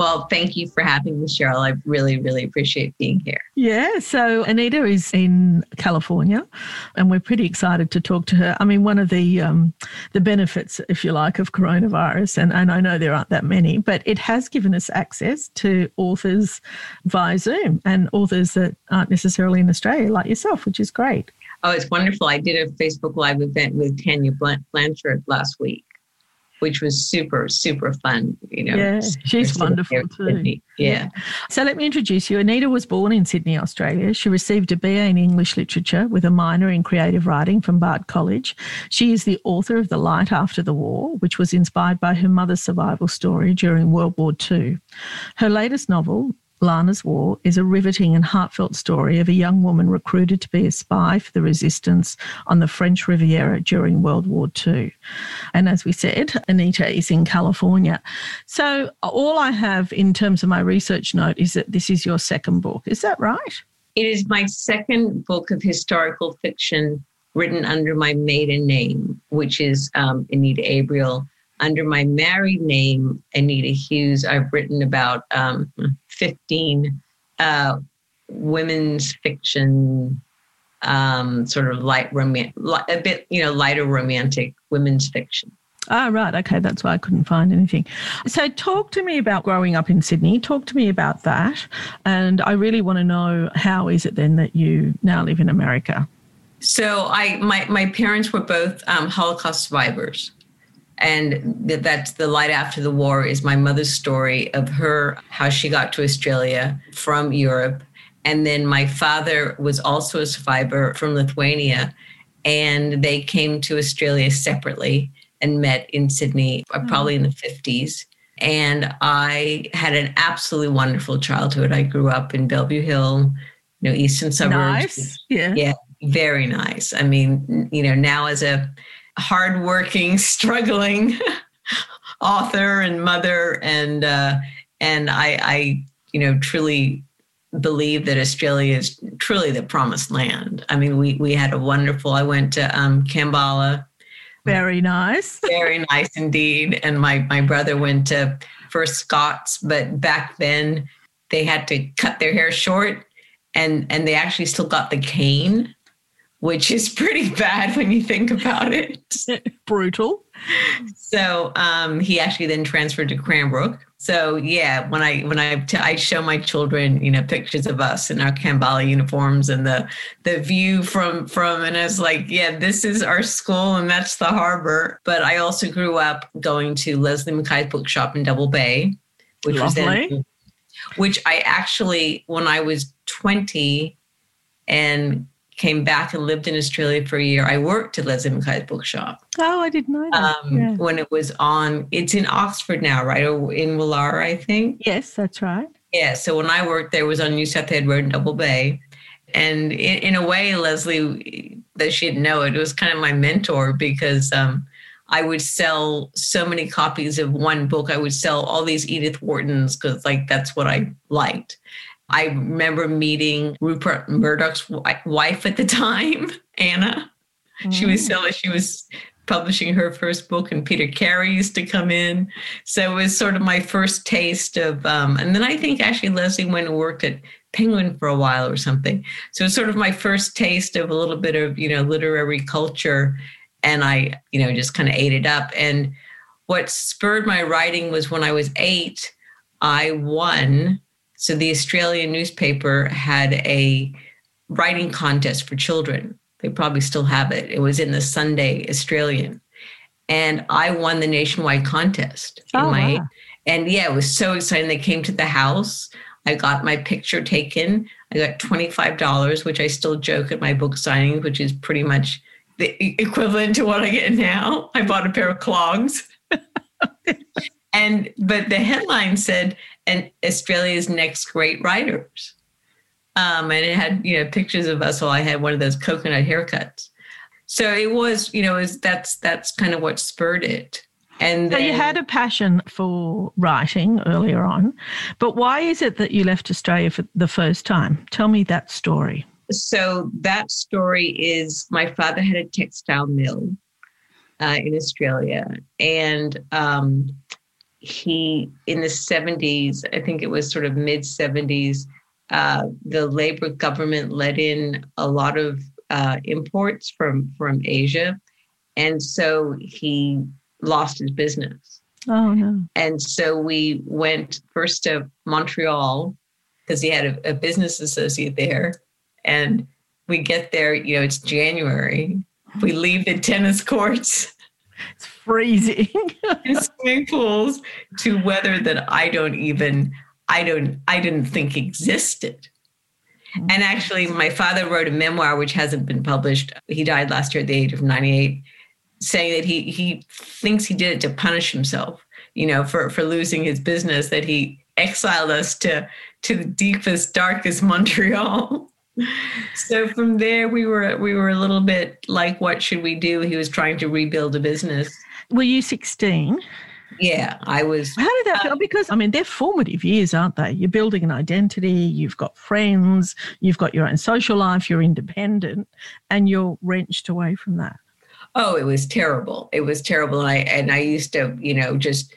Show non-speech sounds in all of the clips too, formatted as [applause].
Well, thank you for having me, Cheryl. I really, really appreciate being here. Yeah. So Anita is in California, and we're pretty excited to talk to her. I mean, one of the um, the benefits, if you like, of coronavirus, and, and I know there aren't that many, but it has given us access to authors via Zoom and authors that aren't necessarily in Australia, like yourself, which is great. Oh, it's wonderful. I did a Facebook Live event with Tania Blanchard last week which was super, super fun. You know, yeah, she's wonderful too. Yeah. yeah. So let me introduce you. Anita was born in Sydney, Australia. She received a BA in English Literature with a minor in creative writing from Bard College. She is the author of The Light After the War, which was inspired by her mother's survival story during World War II. Her latest novel, Lana's War is a riveting and heartfelt story of a young woman recruited to be a spy for the resistance on the French Riviera during World War II. And as we said, Anita is in California. So, all I have in terms of my research note is that this is your second book. Is that right? It is my second book of historical fiction written under my maiden name, which is um, Anita Abriel under my married name, Anita Hughes, I've written about um, 15 uh, women's fiction, um, sort of light romantic, a bit, you know, lighter romantic women's fiction. Ah, right. Okay. That's why I couldn't find anything. So, talk to me about growing up in Sydney. Talk to me about that. And I really want to know how is it then that you now live in America? So, I my, my parents were both um, Holocaust survivors and that's the light after the war is my mother's story of her how she got to australia from europe. And then my father was also a survivor from lithuania and they came to australia separately and met in sydney mm. probably in the 50s and i had an absolutely wonderful childhood. I grew up in bellevue hill you know eastern suburbs. Nice. yeah. Yeah very nice. I mean you know now as a hardworking, [laughs] struggling author and mother, and uh, and I, I, you know, truly believe that Australia is truly the promised land. I mean, we we had a wonderful. I went to um, Kambala. Very nice. [laughs] very nice indeed. And my my brother went to first Scots, but back then they had to cut their hair short, and and they actually still got the cane which is pretty bad when you think about it. [laughs] Brutal. So um, he actually then transferred to Cranbrook. So yeah, when I when I, t- I show my children, you know, pictures of us in our Kambala uniforms and the the view from from, and I was like, yeah, this is our school and that's the harbor. But I also grew up going to Lesley McKay's bookshop in Double Bay, which Lovely. was then, which I actually when I was twenty and came back and lived in Australia for a year. I worked at Lesley McKay's bookshop. Oh, I didn't know that. Um, yeah. When it was on, it's in Oxford now, right? Or in Woollahra, I think. Yes, that's right. Yeah. So when I worked there, was on New South Head Road in Double Bay. And in, in a way, Lesley, that she didn't know it, it was kind of my mentor because um, I would sell so many copies of one book. I would sell all these Edith Whartons because, like, that's what I liked. I remember meeting Rupert Murdoch's wife at the time, [laughs] Anna. Mm. She was selling, she was publishing her first book, and Peter Carey used to come in. So it was sort of my first taste of, um, and then I think actually Lesley went and worked at Penguin for a while or something. So it's sort of my first taste of a little bit of, you know, literary culture. And I, you know, just kind of ate it up. And what spurred my writing was when I was eight, I won so the Australian newspaper had a writing contest for children. They probably still have it. It was in the Sunday Australian. And I won the nationwide contest Oh, my wow. and yeah, it was so exciting. They came to the house. I got my picture taken. I got $25, which I still joke at my book signings, which is pretty much the equivalent to what I get now. I bought a pair of clogs. [laughs] and but the headline said and Australia's next great writers. Um, and it had, you know, pictures of us while I had one of those coconut haircuts. So it was, you know, is that's that's kind of what spurred it. And So you had a passion for writing earlier on, but why is it that you left Australia for the first time? Tell me that story. so that story is my father had a textile mill uh, in Australia, and um, he in the seventies, I think it was sort of mid seventies, uh, the Labor government let in a lot of uh, imports from from Asia, and so he lost his business. Oh no. And so we went first to Montreal because he had a, a business associate there. And we get there, you know, it's January. We leave the tennis courts freezing. [laughs] swimming pools to weather that I don't even, I don't, I didn't think existed. And actually, my father wrote a memoir which hasn't been published. He died last year at the age of 98, saying that he he thinks he did it to punish himself, you know, for for losing his business. That he exiled us to to the deepest, darkest Montreal. [laughs] So from there, we were we were a little bit like, what should we do? He was trying to rebuild a business. Were you 16? Yeah, I was. How did that feel? Because, I mean, they're formative years, aren't they? You're building an identity, you've got friends, you've got your own social life, you're independent, and you're wrenched away from that. Oh, it was terrible. It was terrible. And I and I used to, you know, just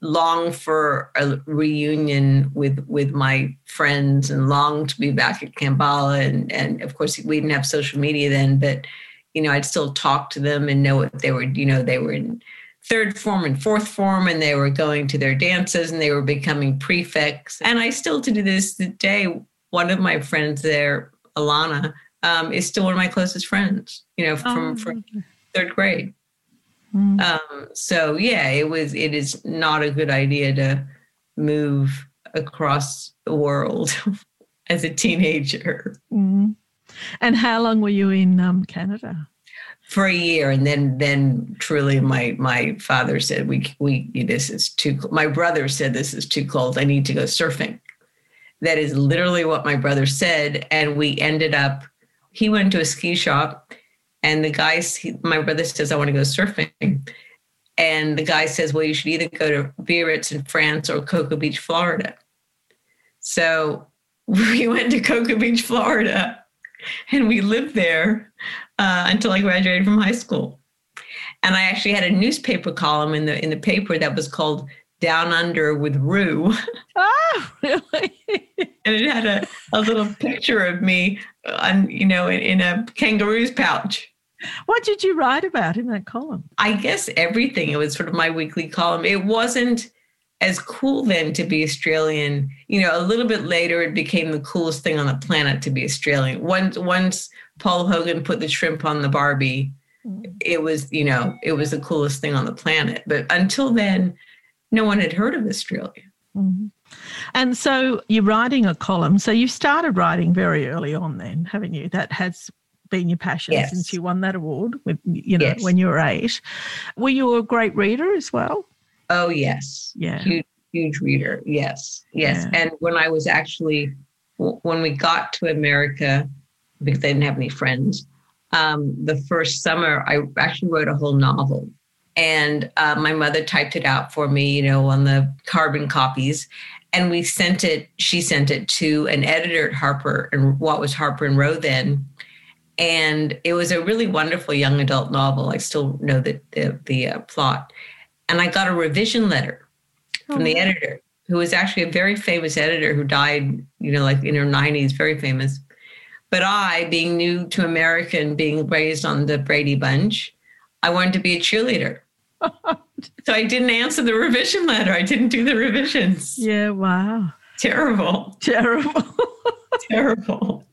long for a reunion with with my friends and long to be back at Kambala and and of course we didn't have social media then, but you know, I'd still talk to them and know what they were, you know, they were in third form and fourth form and they were going to their dances and they were becoming prefects. And I still to this day, one of my friends there, Alana, um, is still one of my closest friends, you know, from, Oh, from third grade. Mm. Um, so yeah, it was. It is not a good idea to move across the world [laughs] as a teenager Mm. And how long were you in um, Canada? for a year, and then then truly, my my father said, "We we this is too." My brother said, "This is too cold. I need to go surfing." That is literally what my brother said, and we ended up. He went to a ski shop, and the guy, he, my brother says, "I want to go surfing." And the guy says, Well, you should either go to Biarritz in France or Cocoa Beach, Florida. So [laughs] we went to Cocoa Beach, Florida, and we lived there uh, until I graduated from high school. And I actually had a newspaper column in the in the paper that was called Down Under with Rue. [laughs] Oh, really? And it had a, a little picture of me on, you know, in, in a kangaroo's pouch. What did you write about in that column? I guess everything. It was sort of my weekly column. It wasn't as cool then to be Australian. You know, a little bit later, it became the coolest thing on the planet to be Australian. Once once Paul Hogan put the shrimp on the Barbie, it was you know it was the coolest thing on the planet. But until then, no one had heard of Australia. Mhm. And so you're writing a column. So you've started writing very early on, then, haven't you? That has been your passion Yes. since you won that award with you know Yes. when you were eight. Were you a great reader as well? Oh yes, Yeah. huge huge reader. Yes, yes. Yeah. And when I was actually when we got to America, because I didn't have any friends, um, the first summer I actually wrote a whole novel, and uh, my mother typed it out for me, you know, on the carbon copies, and we sent it. She sent it to an editor at Harper and what was Harper and Row then. And it was a really wonderful young adult novel. I still know the the, the uh, plot, and I got a revision letter from the editor, who was actually a very famous editor who died, you know, like in her 90s, very famous. But I, being new to America and being raised on the Brady Bunch, I wanted to be a cheerleader. [laughs] so I didn't answer the revision letter. I didn't do the revisions. Yeah, wow. Terrible. Terrible. [laughs] [laughs] terrible.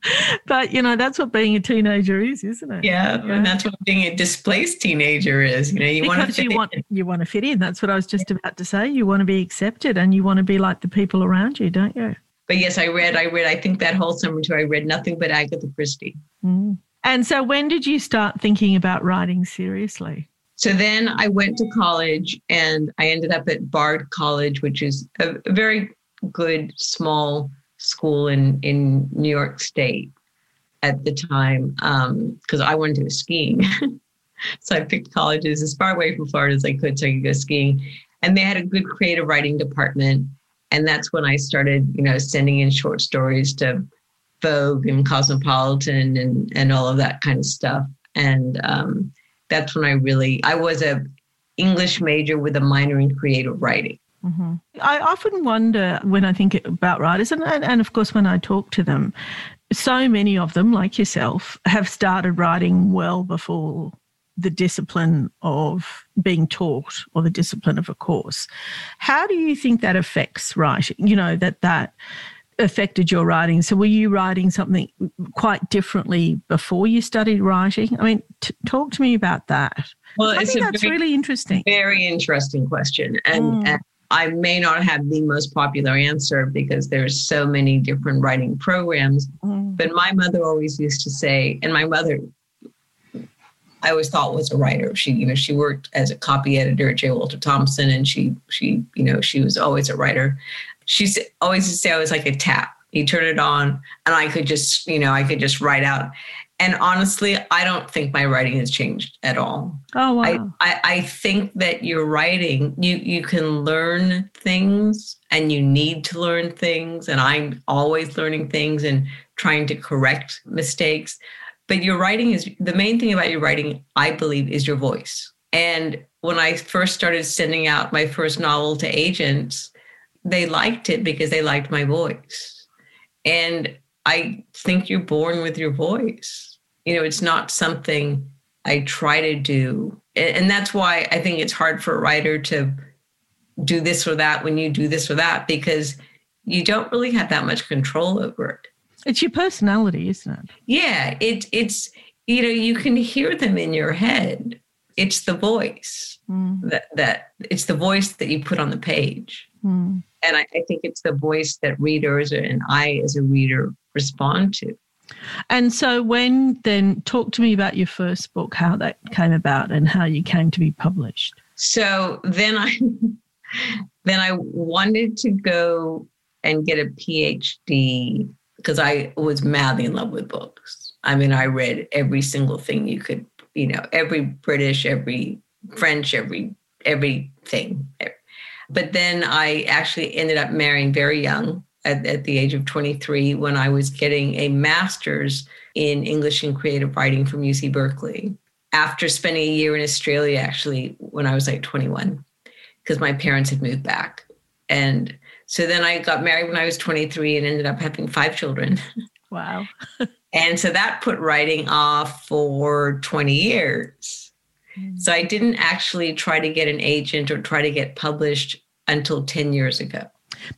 But you know, that's what being a teenager is, isn't it? Yeah, yeah. and that's what being a displaced teenager is. You know, you because want to fit you want you want to fit in. That's what I was just about to say. You want to be accepted, and you want to be like the people around you, don't you? But yes, I read. I read. I think that whole summer too. I read nothing but Agatha Christie. Mm. And so, when did you start thinking about writing seriously? So then I went to college, and I ended up at Bard College, which is a, a very good small school in in New York State at the time because um, I wanted to go skiing. [laughs] so I picked colleges as far away from Florida as I could so I could go skiing. And they had a good creative writing department. And that's when I started, you know, sending in short stories to Vogue and Cosmopolitan and, and all of that kind of stuff. And um, that's when I really, I was a English major with a minor in creative writing. Mm-hmm. I often wonder when I think about writers, and, and, and of course, when I talk to them, so many of them, like yourself, have started writing well before the discipline of being taught or the discipline of a course. How do you think that affects writing? You know, that that affected your writing. So were you writing something quite differently before you studied writing? I mean, t- talk to me about that. Well, I think that's very, really interesting. Very interesting question. And, mm. and I may not have the most popular answer because there's so many different writing programs. Mm. But my mother always used to say, and my mother, I always thought was a writer. She, you know, she worked as a copy editor at J. Walter Thompson, and she, she, you know, she was always a writer. She always used to say I was like a tap. You turn it on, and I could just, you know, I could just write out. And honestly, I don't think my writing has changed at all. Oh wow! I, I, I think that your writing, you you can learn things, and you need to learn things, and I'm always learning things and trying to correct mistakes. But your writing is the main thing about your writing, I believe, is your voice. And when I first started sending out my first novel to agents, they liked it because they liked my voice. And I think you're born with your voice. You know, it's not something I try to do. And that's why I think it's hard for a writer to do this or that when you do this or that, because you don't really have that much control over it. It's your personality, isn't it? Yeah, it, it's, you know, you can hear them in your head. It's the voice mm. that, that it's the voice that you put on the page. Mm. And I, I think it's the voice that readers and I as a reader respond to. And so, when then talk to me about your first book, how that came about, and how you came to be published. So then I [laughs] then I wanted to go and get a PhD because I was madly in love with books. I mean, I read every single thing you could, you know, every British, every French, every everything. But then I actually ended up marrying very young at, at the age of 23 when I was getting a master's in English and creative writing from UC Berkeley after spending a year in Australia, actually, when I was like 21, because my parents had moved back. And so then I got married when I was 23 and ended up having five children. Wow. [laughs] and so that put writing off for 20 years. So I didn't actually try to get an agent or try to get published until 10 years ago.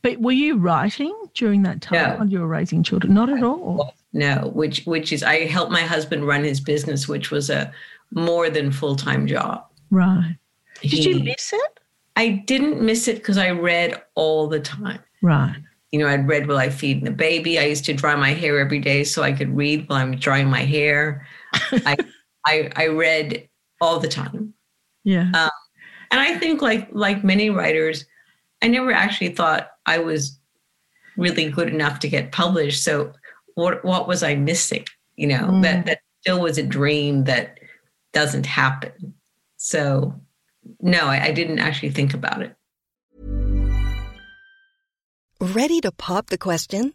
But were you writing during that time no. while you were raising children? Not at all. No, which which is I helped my husband run his business, which was a more than full time job. Right. Did he, you miss it? I didn't miss it because I read all the time. Right. You know, I'd read while I feed the baby. I used to dry my hair every day so I could read while I'm drying my hair. [laughs] I, I I read all the time. Yeah. Um, and I think like like many writers, I never actually thought I was really good enough to get published. So what what was I missing? You know, mm. that that still was a dream that doesn't happen. So no, I, I didn't actually think about it. Ready to pop the question?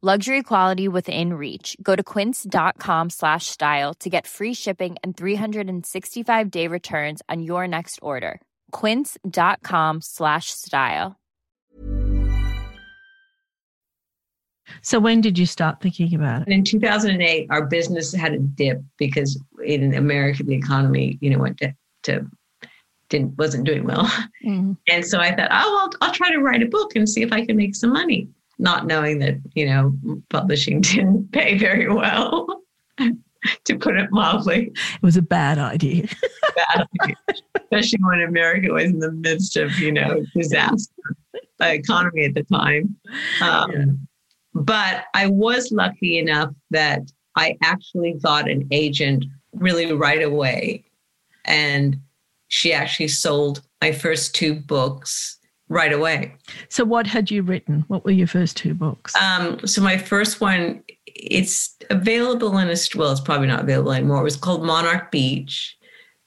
Luxury quality within reach. Go to quince.com slash style to get free shipping and 365 day returns on your next order. Quince.com slash style. So when did you start thinking about it? In 2008, our business had a dip because in America, the economy, you know, went to, to didn't wasn't doing well. Mm-hmm. And so I thought, oh, I'll, I'll try to write a book and see if I can make some money not knowing that, you know, publishing [laughs] didn't pay very well, [laughs] to put it mildly. It was a bad idea. [laughs] bad idea. Especially when America was in the midst of, you know, disaster economy at the time. Um, yeah. But I was lucky enough that I actually got an agent really right away. And she actually sold my first two books right away. So, what had you written? What were your first two books? Um, so, my first one, it's available in a well, it's probably not available anymore. It was called Monarch Beach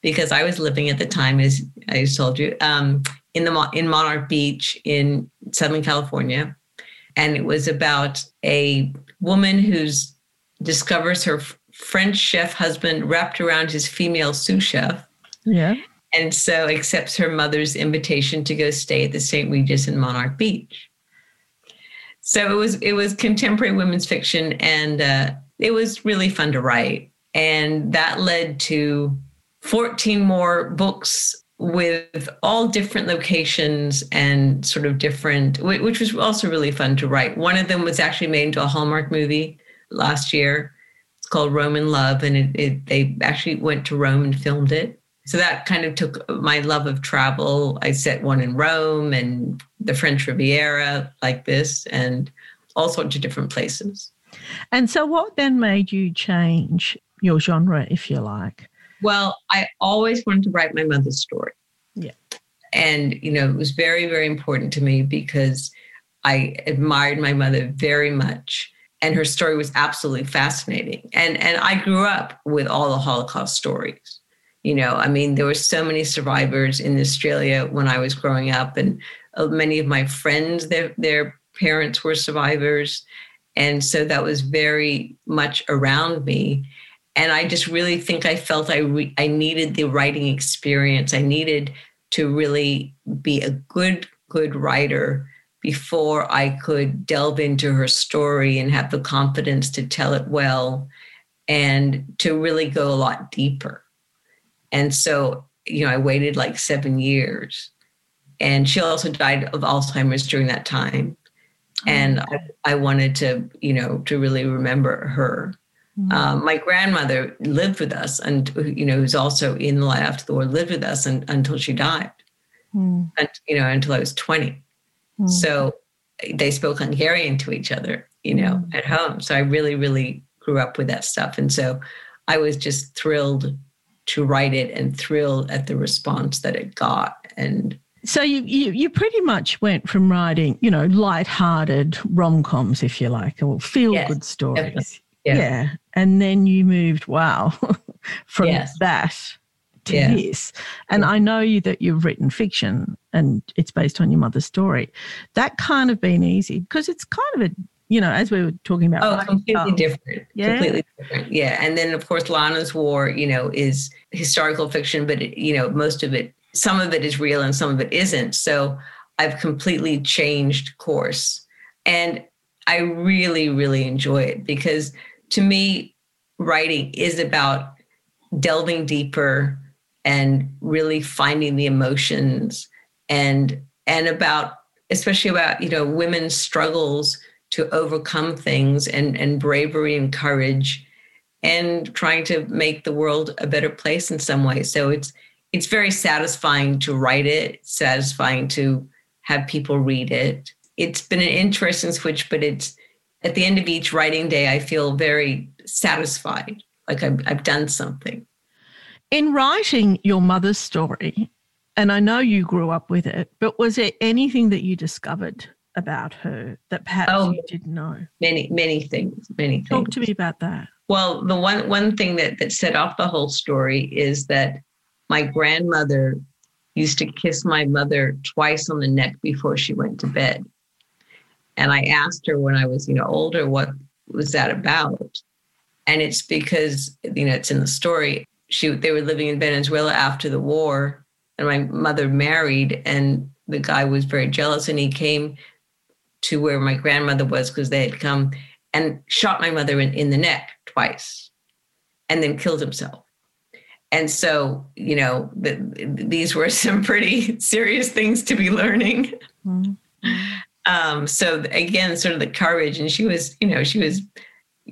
because I was living at the time, as I told you, um, in the in Monarch Beach in Southern California, and it was about a woman who's discovers her French chef husband wrapped around his female sous chef. Yeah and so accepts her mother's invitation to go stay at the St. Regis in Monarch Beach. So it was it was contemporary women's fiction, and uh, it was really fun to write, and that led to 14 more books with all different locations and sort of different, which was also really fun to write. One of them was actually made into a Hallmark movie last year. It's called Rome in Love, and it, it, they actually went to Rome and filmed it so that kind of took my love of travel. I set one in Rome and the French Riviera, like this, and all sorts of different places. And so, what then made you change your genre, if you like? Well, I always wanted to write my mother's story. Yeah. And, you know, it was very, very important to me because I admired my mother very much. And her story was absolutely fascinating. And, and I grew up with all the Holocaust stories you know, I mean, there were so many survivors in Australia when I was growing up, and uh, many of my friends, their their parents were survivors, and so that was very much around me. And I just really think I felt I re- I needed the writing experience. I needed to really be a good good writer before I could delve into her story and have the confidence to tell it well and to really go a lot deeper. And so, you know, I waited like seven years. And she also died of Alzheimer's during that time. And oh. I, I, wanted to, you know, to really remember her. Mm-hmm. Um, my grandmother lived with us, and you know, who's also in the light after the war, lived with us and, until she died, mm-hmm. and you know, until I was 20 mm-hmm. So they spoke Hungarian to each other, you know, mm. at home. So I really, really grew up with that stuff, and so I was just thrilled to write it and thrilled at the response that it got. And so you, you, you pretty much went from writing, you know, light-hearted rom-coms, if you like, or feel-good yes, stories. Yeah. yeah. And then you moved, wow, [laughs] from yes. that to yeah. this. And yeah. I know you that you've written fiction and it's based on your mother's story. That can't have been easy because it's kind of a you know, as we were talking about. Oh, completely different. Yeah. Completely. Yeah. And then, of course, Lana's War, you know, is historical fiction, but, it, you know, most of it, some of it is real and some of it isn't. So I've completely changed course. And I really, really enjoy it because to me, writing is about delving deeper and really finding the emotions and and about especially about you know women's struggles to overcome things and, and bravery and courage and trying to make the world a better place in some way. So it's it's very satisfying to write it, satisfying to have people read it. It's been an interesting switch, but it's at the end of each writing day, I feel very satisfied, like I've, I've done something. In writing your mother's story, and I know you grew up with it, but was there anything that you discovered about her that perhaps Oh, you didn't know? Many, many things, many things. Talk to me about that. Well, the one one thing that that set off the whole story is that my grandmother used to kiss my mother twice on the neck before she went to bed. And I asked her when I was, you know, older, what was that about? And it's because, you know, it's in the story. She they were living in Venezuela after the war, and my mother married, and the guy was very jealous, and he came to where my grandmother was because they had come and shot my mother in, in the neck twice and then killed himself. And so, you know, the, these were [laughs] some pretty serious things to be learning. Mm. Um, so again, sort of the courage, and she was, you know, she was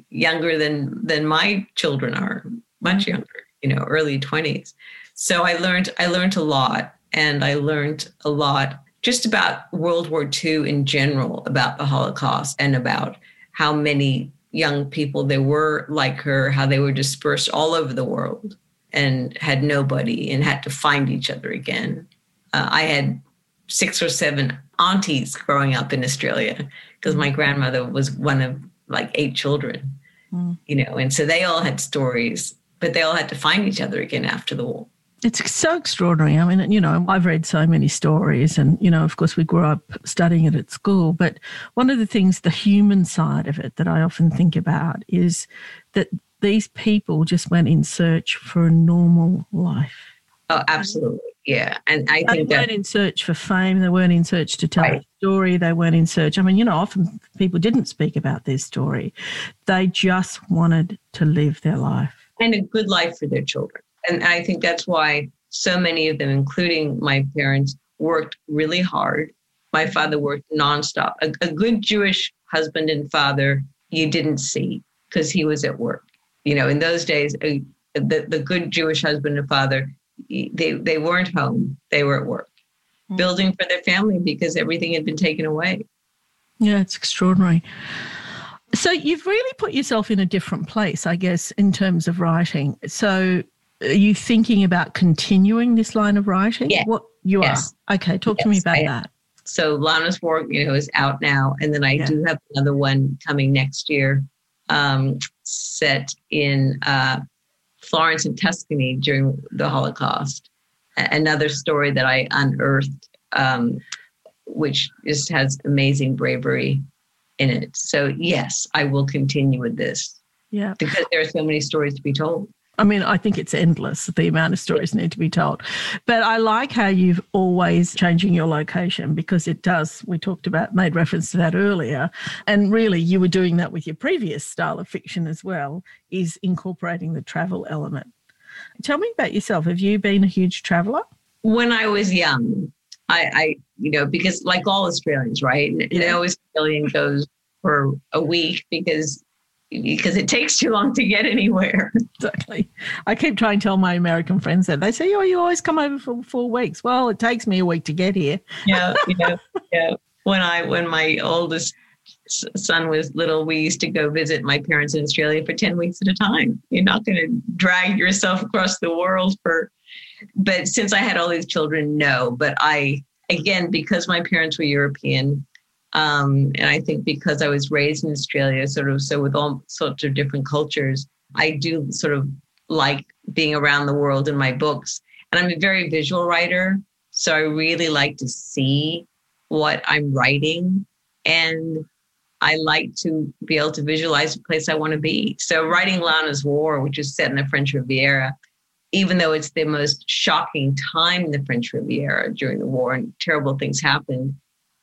younger than than my children are, much younger, you know, early twenties. So I learned, I learned a lot, and I learned a lot just about World War II in general, about the Holocaust, and about how many young people there were like her, how they were dispersed all over the world and had nobody and had to find each other again. Uh, I had six or seven aunties growing up in Australia because my grandmother was one of like eight children, Mm. you know, and so they all had stories, but they all had to find each other again after the war. It's so extraordinary. I mean, you know, I've read so many stories, and, you know, of course, we grew up studying it at school. But one of the things, the human side of it, that I often think about is that these people just went in search for a normal life. Oh, absolutely. Yeah. And I They think that weren't in search for fame. They weren't in search to tell Right. a story. They weren't in search. I mean, you know, often people didn't speak about their story. They just wanted to live their life. and a good life for their children. And I think that's why so many of them, including my parents, worked really hard. My father worked nonstop. A, a good Jewish husband and father you didn't see because he was at work. You know, in those days, a, the, the good Jewish husband and father, they, they weren't home, they were at work, Mm. building for their family because everything had been taken away. Yeah, it's extraordinary. So you've really put yourself in a different place, I guess, in terms of writing. So are you thinking about continuing this line of writing? Yeah. What you Yes. are. Okay, talk to me about I that. So Lana's War, you know, is out now, and then I Yeah. do have another one coming next year, um, set in uh, Florence and Tuscany during the Holocaust. Another story that I unearthed, um, which just has amazing bravery in it. So yes, I will continue with this Yeah. because there are so many stories to be told. I mean, I think it's endless, the amount of stories need to be told. But I like how you've always changing your location because it does, we talked about, made reference to that earlier. And really, you were doing that with your previous style of fiction as well, is incorporating the travel element. Tell me about yourself. Have you been a huge traveler? when I was young, I, I you know, because like all Australians, right? Yeah. No Australian goes for a week because because it takes too long to get anywhere. [laughs] Exactly. I keep trying to tell my American friends that. They say, oh, you always come over for four weeks. Well, it takes me a week to get here. Yeah, yeah, [laughs] yeah. When I when my oldest son was little, we used to go visit my parents in Australia for ten weeks at a time. You're not going to drag yourself across the world for. But since I had all these children, no. But I again because my parents were European, um, and I think because I was raised in Australia, sort of so with all sorts of different cultures, I do sort of like being around the world in my books. And I'm a very visual writer, so I really like to see what I'm writing, and I like to be able to visualize the place I want to be. So writing Lana's War, which is set in the French Riviera, even though it's the most shocking time in the French Riviera during the war and terrible things happened,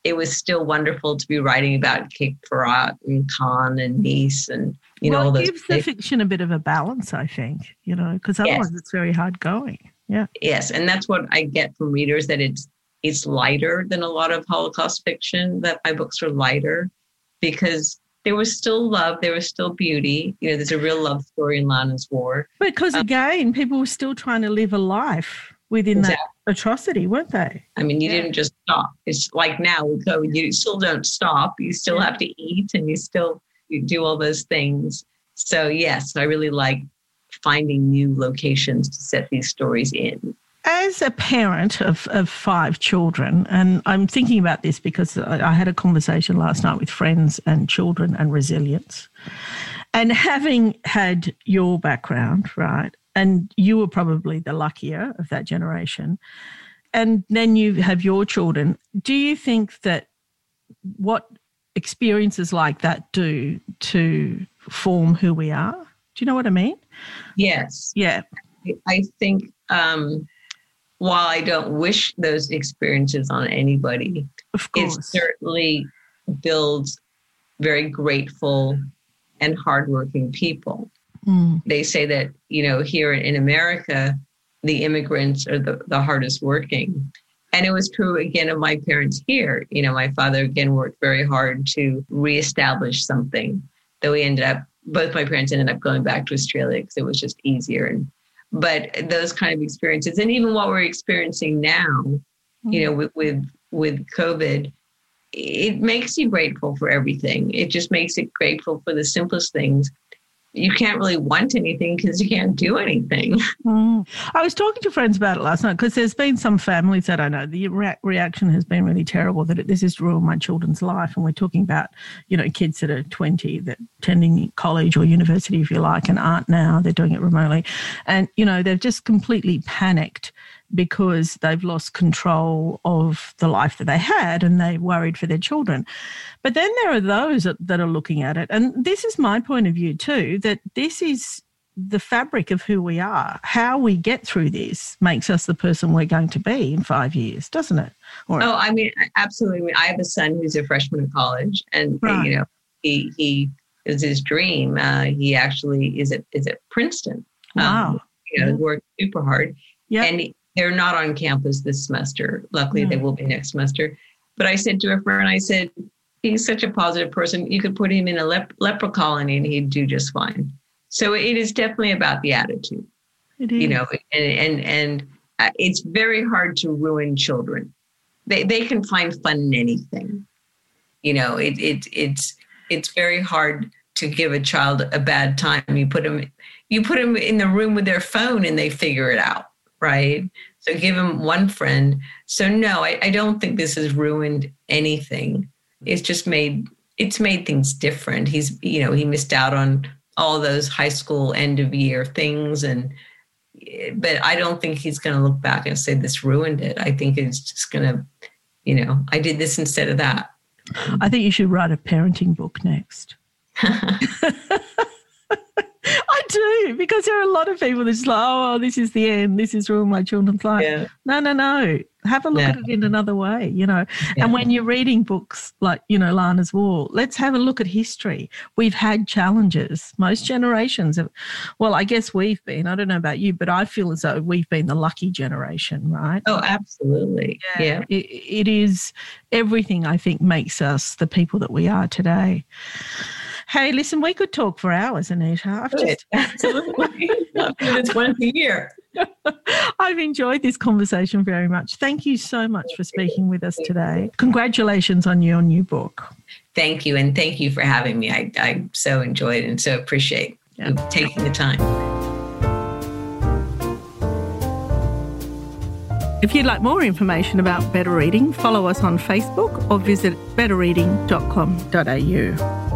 it was still wonderful to be writing about Cape Ferrat and Cannes and Nice and you know well, all it those gives the fiction a bit of a balance, I think, you know, because Yes. otherwise it's very hard going. Yeah. yes and that's what i get from readers that it's it's lighter than a lot of holocaust fiction that my books are lighter because there was still love there was still beauty you know there's a real love story in lana's war Because Um, again, people were still trying to live a life within that Exactly. Atrocity, weren't they? i mean you Yeah. didn't just stop it's like now with covid you still don't stop you still Yeah. have to eat and you still you do all those things so yes i really like finding new locations to set these stories in. As a parent of, of five children, and I'm thinking about this because I, I had a conversation last night with friends and children and resilience. And having had your background, right, and you were probably the luckier of that generation, and then you have your children, do you think that what experiences like that do to form who we are? Do you know what I mean? Yes. Yeah. I think um, while I don't wish those experiences on anybody, Of it certainly builds very grateful and hardworking people. Mm, They say that, you know, here in America, the immigrants are the, the hardest working. And it was true again of my parents here. You know, my father again worked very hard to reestablish something. Though we ended up, both my parents ended up going back to Australia because it was just easier. And but those kind of experiences, and even what we're experiencing now, you know, with with, with COVID, it makes you grateful for everything. It just makes it grateful for the simplest things. You can't really want anything because you can't do anything. [laughs] mm. I was talking to friends about it last night because there's been some families that I know the rea- reaction has been really terrible that it, this has ruined my children's life, and we're talking about you know kids that are 20 that attending college or university if you like and aren't now they're doing it remotely, and you know they've just completely panicked because they've lost control of the life that they had and they worried for their children. But then there are those that, that are looking at it, and this is my point of view too, that this is the fabric of who we are. How we get through this makes us the person we're going to be in five years, doesn't it? Or, Oh, I mean, absolutely. I, have a son who's a freshman in college, and Right. you know, he he is his dream. Uh, he actually is at is at Princeton. wow. Um, you know, Yeah. worked super hard, yeah. and he- they're not on campus this semester. Luckily, they will be next semester. But I said to a friend, I said, he's such a positive person. You could put him in a lep- leper colony, and he'd do just fine. So it is definitely about the attitude you know and and and uh, it's very hard to ruin children they they can find fun in anything you know it, it it's it's very hard to give a child a bad time you put them you put them in the room with their phone and they figure it out right so give him one friend so no i, I don't think this has ruined anything it's just made it's made things different he's you know he missed out on all those high school end of year things and but I don't think he's going to look back and say this ruined it. I think it's just going to, you know, I did this instead of that. I think you should write a parenting book next. [laughs] Do because there are a lot of people that's like, oh, this is the end. This is ruined my children's life. Yeah. No, no, no. Have a look Yeah. at it in another way, you know. Yeah. And when you're reading books like, you know, Lana's War, let's have a look at history. We've had challenges. Most generations have, well, I guess we've been, I don't know about you, but I feel as though we've been the lucky generation, right? Oh, absolutely. Yeah. It, it is everything I think makes us the people that we are today. Hey, listen, we could talk for hours, Anita. I've Good. just [laughs] Absolutely. it's once a year. [laughs] I've enjoyed this conversation very much. Thank you so much for speaking with us today. Congratulations on your new book. Thank you. And thank you for having me. I, I so enjoyed and so appreciate Yeah. you taking the time. If you'd like more information about Better Reading, follow us on Facebook or visit betterreading.com.au.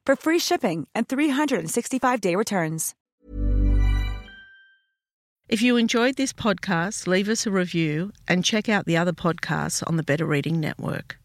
for free shipping and 365-day returns. If you enjoyed this podcast, leave us a review and check out the other podcasts on the Better Reading Network.